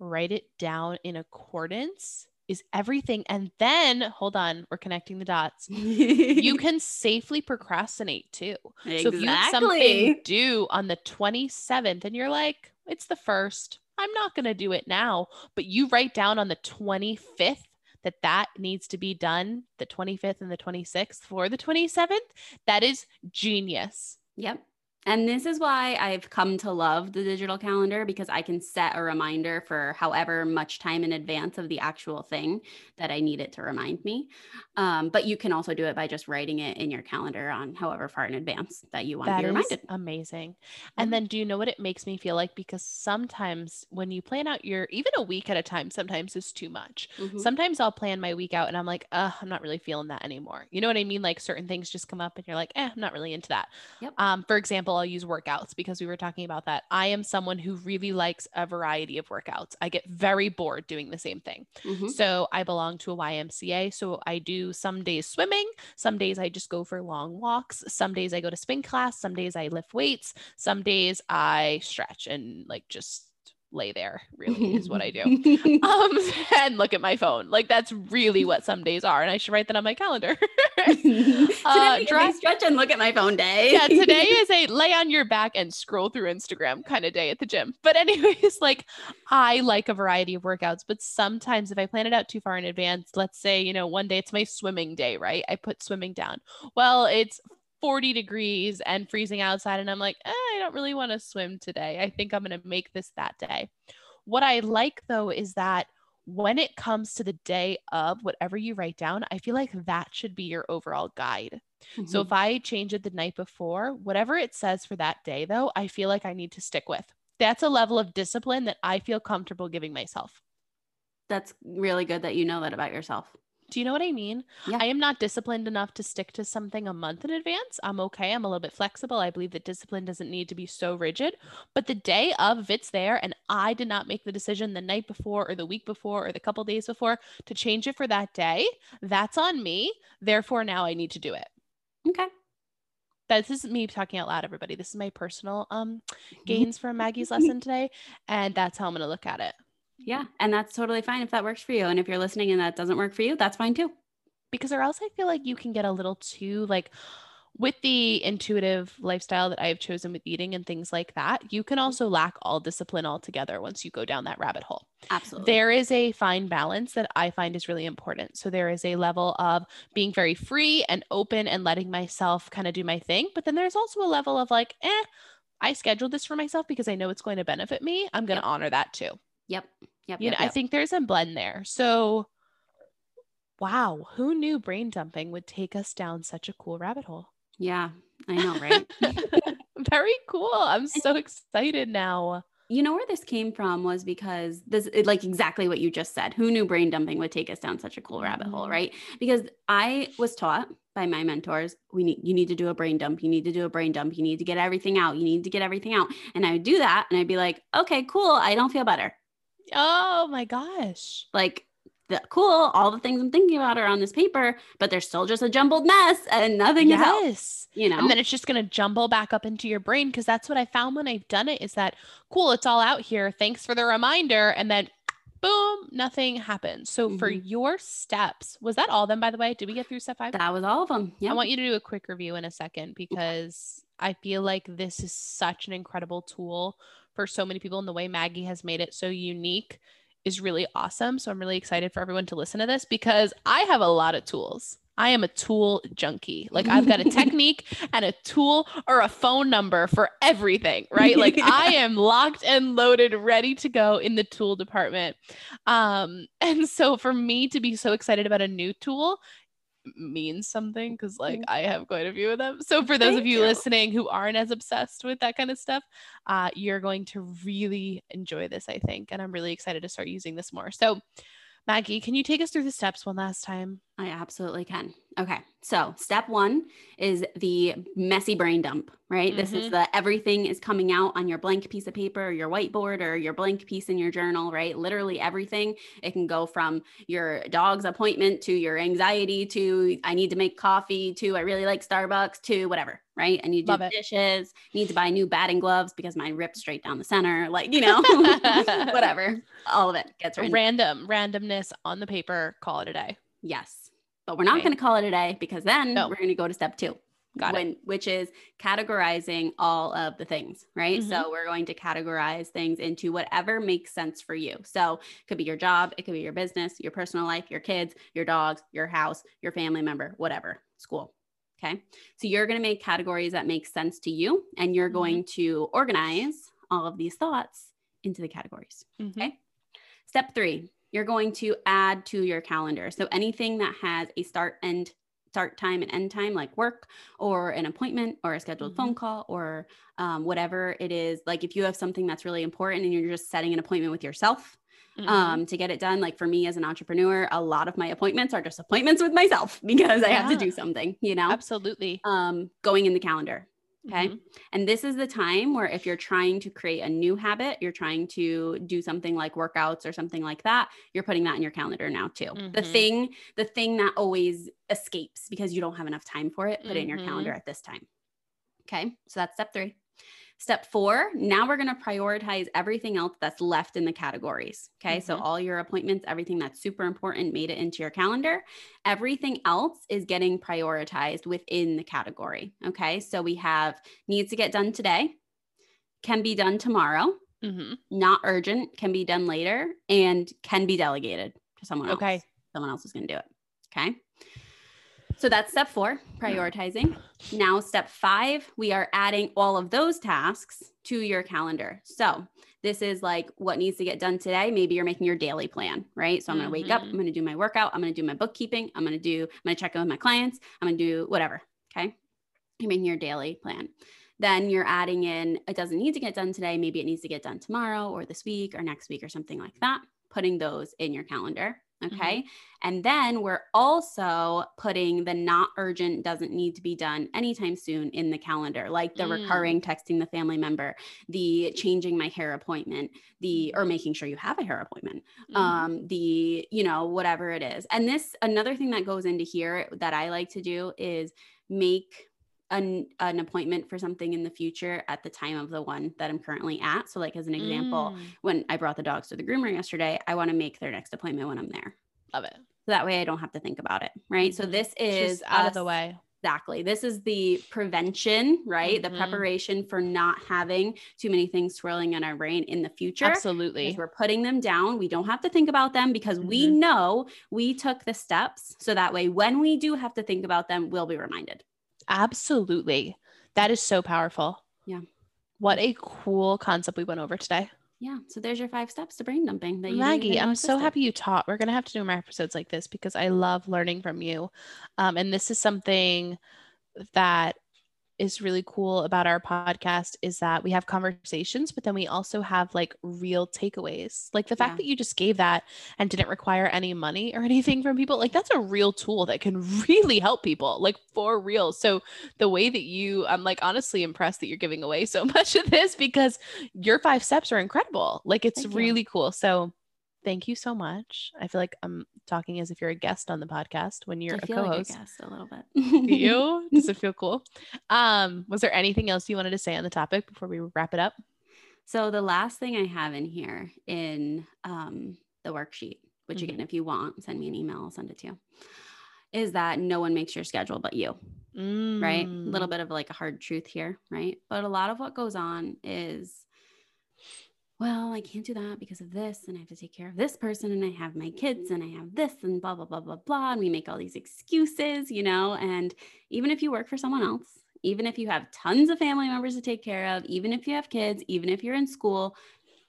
write it down in accordance is everything. And then, hold on, we're connecting the dots. you [laughs] can safely procrastinate too. Exactly. So if you have something due on the 27th and you're like, it's the first, I'm not going to do it now, but you write down on the 25th that that needs to be done the 25th and the 26th for the 27th, that is genius. Yep. And this is why I've come to love the digital calendar because I can set a reminder for however much time in advance of the actual thing that I need it to remind me. Um, but you can also do it by just writing it in your calendar on however far in advance that you want that to be reminded. amazing. And mm-hmm. then do you know what it makes me feel like? Because sometimes when you plan out your, even a week at a time, sometimes is too much. Mm-hmm. Sometimes I'll plan my week out and I'm like, uh, I'm not really feeling that anymore. You know what I mean? Like certain things just come up and you're like, eh, I'm not really into that. Yep. Um, for example, example, I'll use workouts because we were talking about that. I am someone who really likes a variety of workouts. I get very bored doing the same thing. Mm-hmm. So I belong to a YMCA. So I do some days swimming, some days I just go for long walks, some days I go to spin class, some days I lift weights, some days I stretch and like just lay there really is what I do. [laughs] um, [laughs] and look at my phone. Like that's really what some days are. And I should write that on my calendar. [laughs] uh, dry stretch and look at my phone day. yeah, today is a lay on your back and scroll through Instagram kind of day at the gym. But anyways, like I like a variety of workouts, but sometimes if I plan it out too far in advance, let's say, you know, one day it's my swimming day, right? I put swimming down. Well, it's 40 degrees and freezing outside. And I'm like, eh, I don't really want to swim today. I think I'm going to make this that day. What I like though is that when it comes to the day of whatever you write down, I feel like that should be your overall guide. Mm-hmm. So if I change it the night before, whatever it says for that day, though, I feel like I need to stick with. That's a level of discipline that I feel comfortable giving myself. That's really good that you know that about yourself. Do you know what I mean? Yeah. I am not disciplined enough to stick to something a month in advance. I'm okay. I'm a little bit flexible. I believe that discipline doesn't need to be so rigid. But the day of, it's there, and I did not make the decision the night before or the week before or the couple days before to change it for that day, that's on me. Therefore, now I need to do it. Okay. This is me talking out loud, everybody. This is my personal um [laughs] gains from Maggie's lesson today. And that's how I'm going to look at it. Yeah. And that's totally fine if that works for you. And if you're listening and that doesn't work for you, that's fine too. Because or else I feel like you can get a little too like with the intuitive lifestyle that I've chosen with eating and things like that, you can also lack all discipline altogether once you go down that rabbit hole. Absolutely. There is a fine balance that I find is really important. So there is a level of being very free and open and letting myself kind of do my thing. But then there's also a level of like, eh, I scheduled this for myself because I know it's going to benefit me. I'm going to yep. honor that too. Yep. Yep. You yep, know, yep. I think there's a blend there. So, wow, who knew brain dumping would take us down such a cool rabbit hole? Yeah, I know, right? [laughs] Very cool. I'm so excited now. You know where this came from was because this, like exactly what you just said. Who knew brain dumping would take us down such a cool rabbit hole, mm-hmm. right? Because I was taught by my mentors, we need you need to do a brain dump. You need to do a brain dump. You need to get everything out. You need to get everything out. And I would do that, and I'd be like, okay, cool. I don't feel better. Oh my gosh. Like the, cool, all the things I'm thinking about are on this paper, but they're still just a jumbled mess and nothing yes. is You know, and then it's just going to jumble back up into your brain because that's what I found when I've done it is that cool, it's all out here. Thanks for the reminder. And then boom, nothing happens. So mm-hmm. for your steps, was that all of them, by the way? Did we get through step five? That was all of them. Yeah. I want you to do a quick review in a second because I feel like this is such an incredible tool for so many people and the way Maggie has made it so unique is really awesome. So I'm really excited for everyone to listen to this because I have a lot of tools. I am a tool junkie. Like I've got a [laughs] technique and a tool or a phone number for everything, right? Like [laughs] I am locked and loaded, ready to go in the tool department. Um, and so for me to be so excited about a new tool means something because like mm. I have quite a few of them. So for those Thank of you, you, listening who aren't as obsessed with that kind of stuff, uh, you're going to really enjoy this, I think. And I'm really excited to start using this more. So Maggie, can you take us through the steps one last time? I absolutely can. Okay. So, step one is the messy brain dump, right? Mm-hmm. This is mm-hmm. the everything is coming out on your blank piece of paper or your whiteboard or your blank piece in your journal, right? Literally everything. It can go from your dog's appointment to your anxiety to I need to make coffee to I really like Starbucks to whatever, right? And you do Love dishes, it. need to buy new batting gloves because mine ripped straight down the center, like, you know, [laughs] [laughs] whatever. All of it gets written. Random, randomness on the paper, call it a day. Yes. But we're not okay. going to call it a day because then no. we're going to go to step two. Got when, it. Which is categorizing all of the things, right? Mm-hmm. So we're going to categorize things into whatever makes sense for you. So it could be your job, it could be your business, your personal life, your kids, your dogs, your house, your family member, whatever, school. Okay. So you're going to make categories that make sense to you and you're mm-hmm. going to organize all of these thoughts into the categories. Mm-hmm. Okay. Step three, you're going to add to your calendar. So anything that has a start and start time and end time, like work or an appointment or a scheduled mm-hmm. phone call or um, whatever it is. Like if you have something that's really important and you're just setting an appointment with yourself, Mm-hmm. um, to get it done. Like for me as an entrepreneur, a lot of my appointments are just appointments with myself [laughs] because I have to do something, you know? Absolutely. Um, going in the calendar. Okay. Mm-hmm. And this is the time where if you're trying to create a new habit, you're trying to do something like workouts or something like that, you're putting that in your calendar now too. Mm-hmm. The thing, the thing that always escapes because you don't have enough time for it, put mm-hmm. it in your calendar mm-hmm. at this time. Okay. So that's step three. Step four, now we're going to prioritize everything else that's left in the categories. Okay. Mm-hmm. So, all your appointments, everything that's super important made it into your calendar. Everything else is getting prioritized within the category. Okay. So, we have needs to get done today, can be done tomorrow, mm-hmm. not urgent, can be done later, and can be delegated to someone else. Okay. Someone else is going to do it. Okay. So that's step four, prioritizing. Now, step five, we are adding all of those tasks to your calendar. So this is like what needs to get done today. Maybe you're making your daily plan, right? So I'm going to wake up, I'm mm-hmm. going to do my workout, I'm going to do my bookkeeping, I'm going to do, I'm going to check in with my clients, I'm going to do whatever. Okay. You're making your daily plan. Then you're adding in, it doesn't need to get done today. Maybe it needs to get done tomorrow or this week or next week or something like that. Putting those in your calendar. Mm-hmm. Okay. Mm-hmm. And then we're also putting the not urgent doesn't need to be done anytime soon in the calendar, like the mm. recurring texting the family member, the changing my hair appointment, the or making sure you have a hair appointment, mm. um, the, you know, whatever it is. And this another thing that goes into here that I like to do is make an, an appointment for something in the future at the time of the one that I'm currently at. So, like as an example, mm. when I brought the dogs to the groomer yesterday, I want to make their next appointment when I'm there. Love it. So that way I don't have to think about it. Right. So mm-hmm. this is Just out us, of the way. Exactly. This is the prevention, right? Mm-hmm. The preparation for not having too many things swirling in our brain in the future. Absolutely. We're putting them down. We don't have to think about them because mm-hmm. we know we took the steps. So that way, when we do have to think about them, we'll be reminded. Absolutely. That is so powerful. Yeah. What a cool concept we went over today. Yeah. So there's your five steps to brain dumping. That Maggie, I'm so happy you taught. We're going to have to do more episodes like this because I love learning from you. Um, and this is something that is really cool about our podcast is that we have conversations, but then we also have like real takeaways. Like the fact yeah. that you just gave that and didn't require any money or [laughs] anything from people, like that's a real tool that can [laughs] really help people, like for real. So the way that you, I'm like honestly impressed that you're giving away so [laughs] much of this because your five steps are incredible. Like it's Thank really you. cool. So thank you so much. I feel like I'm talking as if you're a guest on the podcast when you're I a co-host. Like a guest a little bit. Do you? Does it [laughs] feel cool? Um, was there anything else you wanted to say on the topic before we wrap it up? So the last thing I have in here in um, the worksheet, which mm-hmm. again, if you want, send me an email, I'll send it to you. Is that no one makes your schedule but you, mm. right? A little bit of like a hard truth here, right? But a lot of what goes on is well, I can't do that because of this, and I have to take care of this person, and I have my kids, and I have this, and blah, blah, blah, blah, blah. And we make all these excuses, you know. And even if you work for someone else, even if you have tons of family members to take care of, even if you have kids, even if you're in school,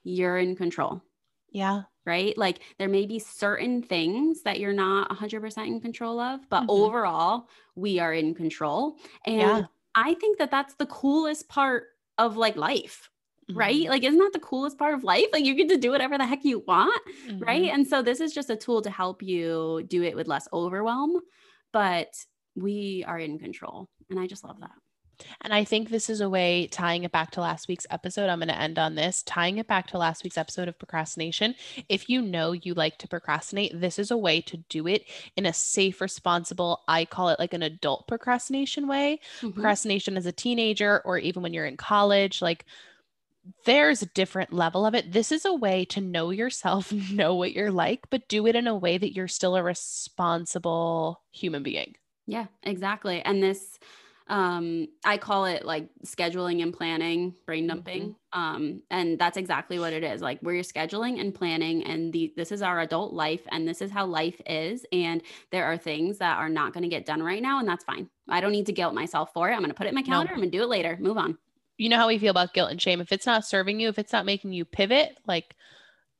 you're in control. Yeah. Right. Like there may be certain things that you're not 100% in control of, but mm-hmm. overall, we are in control. And yeah. I think that that's the coolest part of like life mm-hmm. right? Like, isn't that the coolest part of life? Like, you get to do whatever the heck you want, mm-hmm. right? And so, this is just a tool to help you do it with less overwhelm, but we are in control. And I just love that. And I think this is a way tying it back to last week's episode. I'm going to end on this tying it back to last week's episode of procrastination. If you know you like to procrastinate, this is a way to do it in a safe, responsible, I call it like an adult procrastination way. Mm-hmm. Procrastination as a teenager or even when you're in college, like there's a different level of it. This is a way to know yourself, [laughs] know what you're like, but do it in a way that you're still a responsible human being. Yeah, exactly. And this um i call it like scheduling and planning brain dumping mm-hmm. um and that's exactly what it is like we're scheduling and planning and the this is our adult life and this is how life is and there are things that are not going to get done right now and that's fine i don't need to guilt myself for it i'm going to put it in my calendar no. i'm going to do it later move on you know how we feel about guilt and shame. If it's not serving you, if it's not making you pivot, like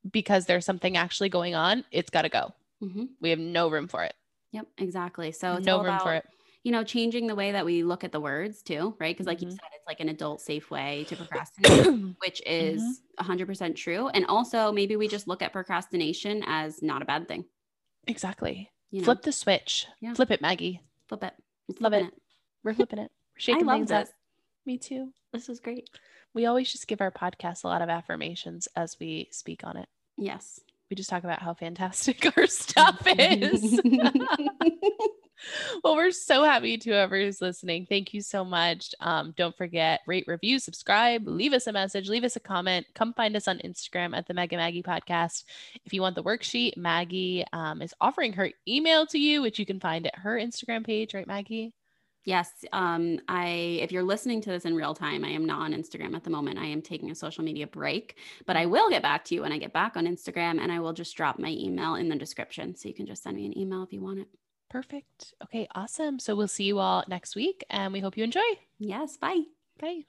because there's something actually going on, it's got to go. Mm-hmm. We have no room for it. Yep, exactly. So no room about, for it. You know, changing the way that we look at the words too, right? Because, like mm-hmm. you said, it's like an adult safe way to [coughs] procrastinate, which is mm-hmm. 100% true. And also, maybe we just look at procrastination as not a bad thing. Exactly. You know? Flip the switch. Yeah. Flip it, Maggie. Flip it. Love it. it. We're flipping it. [laughs] We're shaking things this. up. Me too. This is great. We always just give our podcast a lot of affirmations as we speak on it. Yes. We just talk about how fantastic [laughs] our stuff is. [laughs] well, we're so happy to whoever's listening. Thank you so much. Um, don't forget, rate, review, subscribe, leave us a message, leave us a comment. Come find us on Instagram at the Mega Maggie Podcast. If you want the worksheet, Maggie um, is offering her email to you, which you can find at her Instagram page, right, Maggie? Yes. Um, I if you're listening to this in real time, I am not on Instagram at the moment. I am taking a social media break, but I will get back to you when I get back on Instagram and I will just drop my email in the description. So you can just send me an email if you want it. Perfect. Okay, awesome. So we'll see you all next week and we hope you enjoy. Yes. Bye. Bye.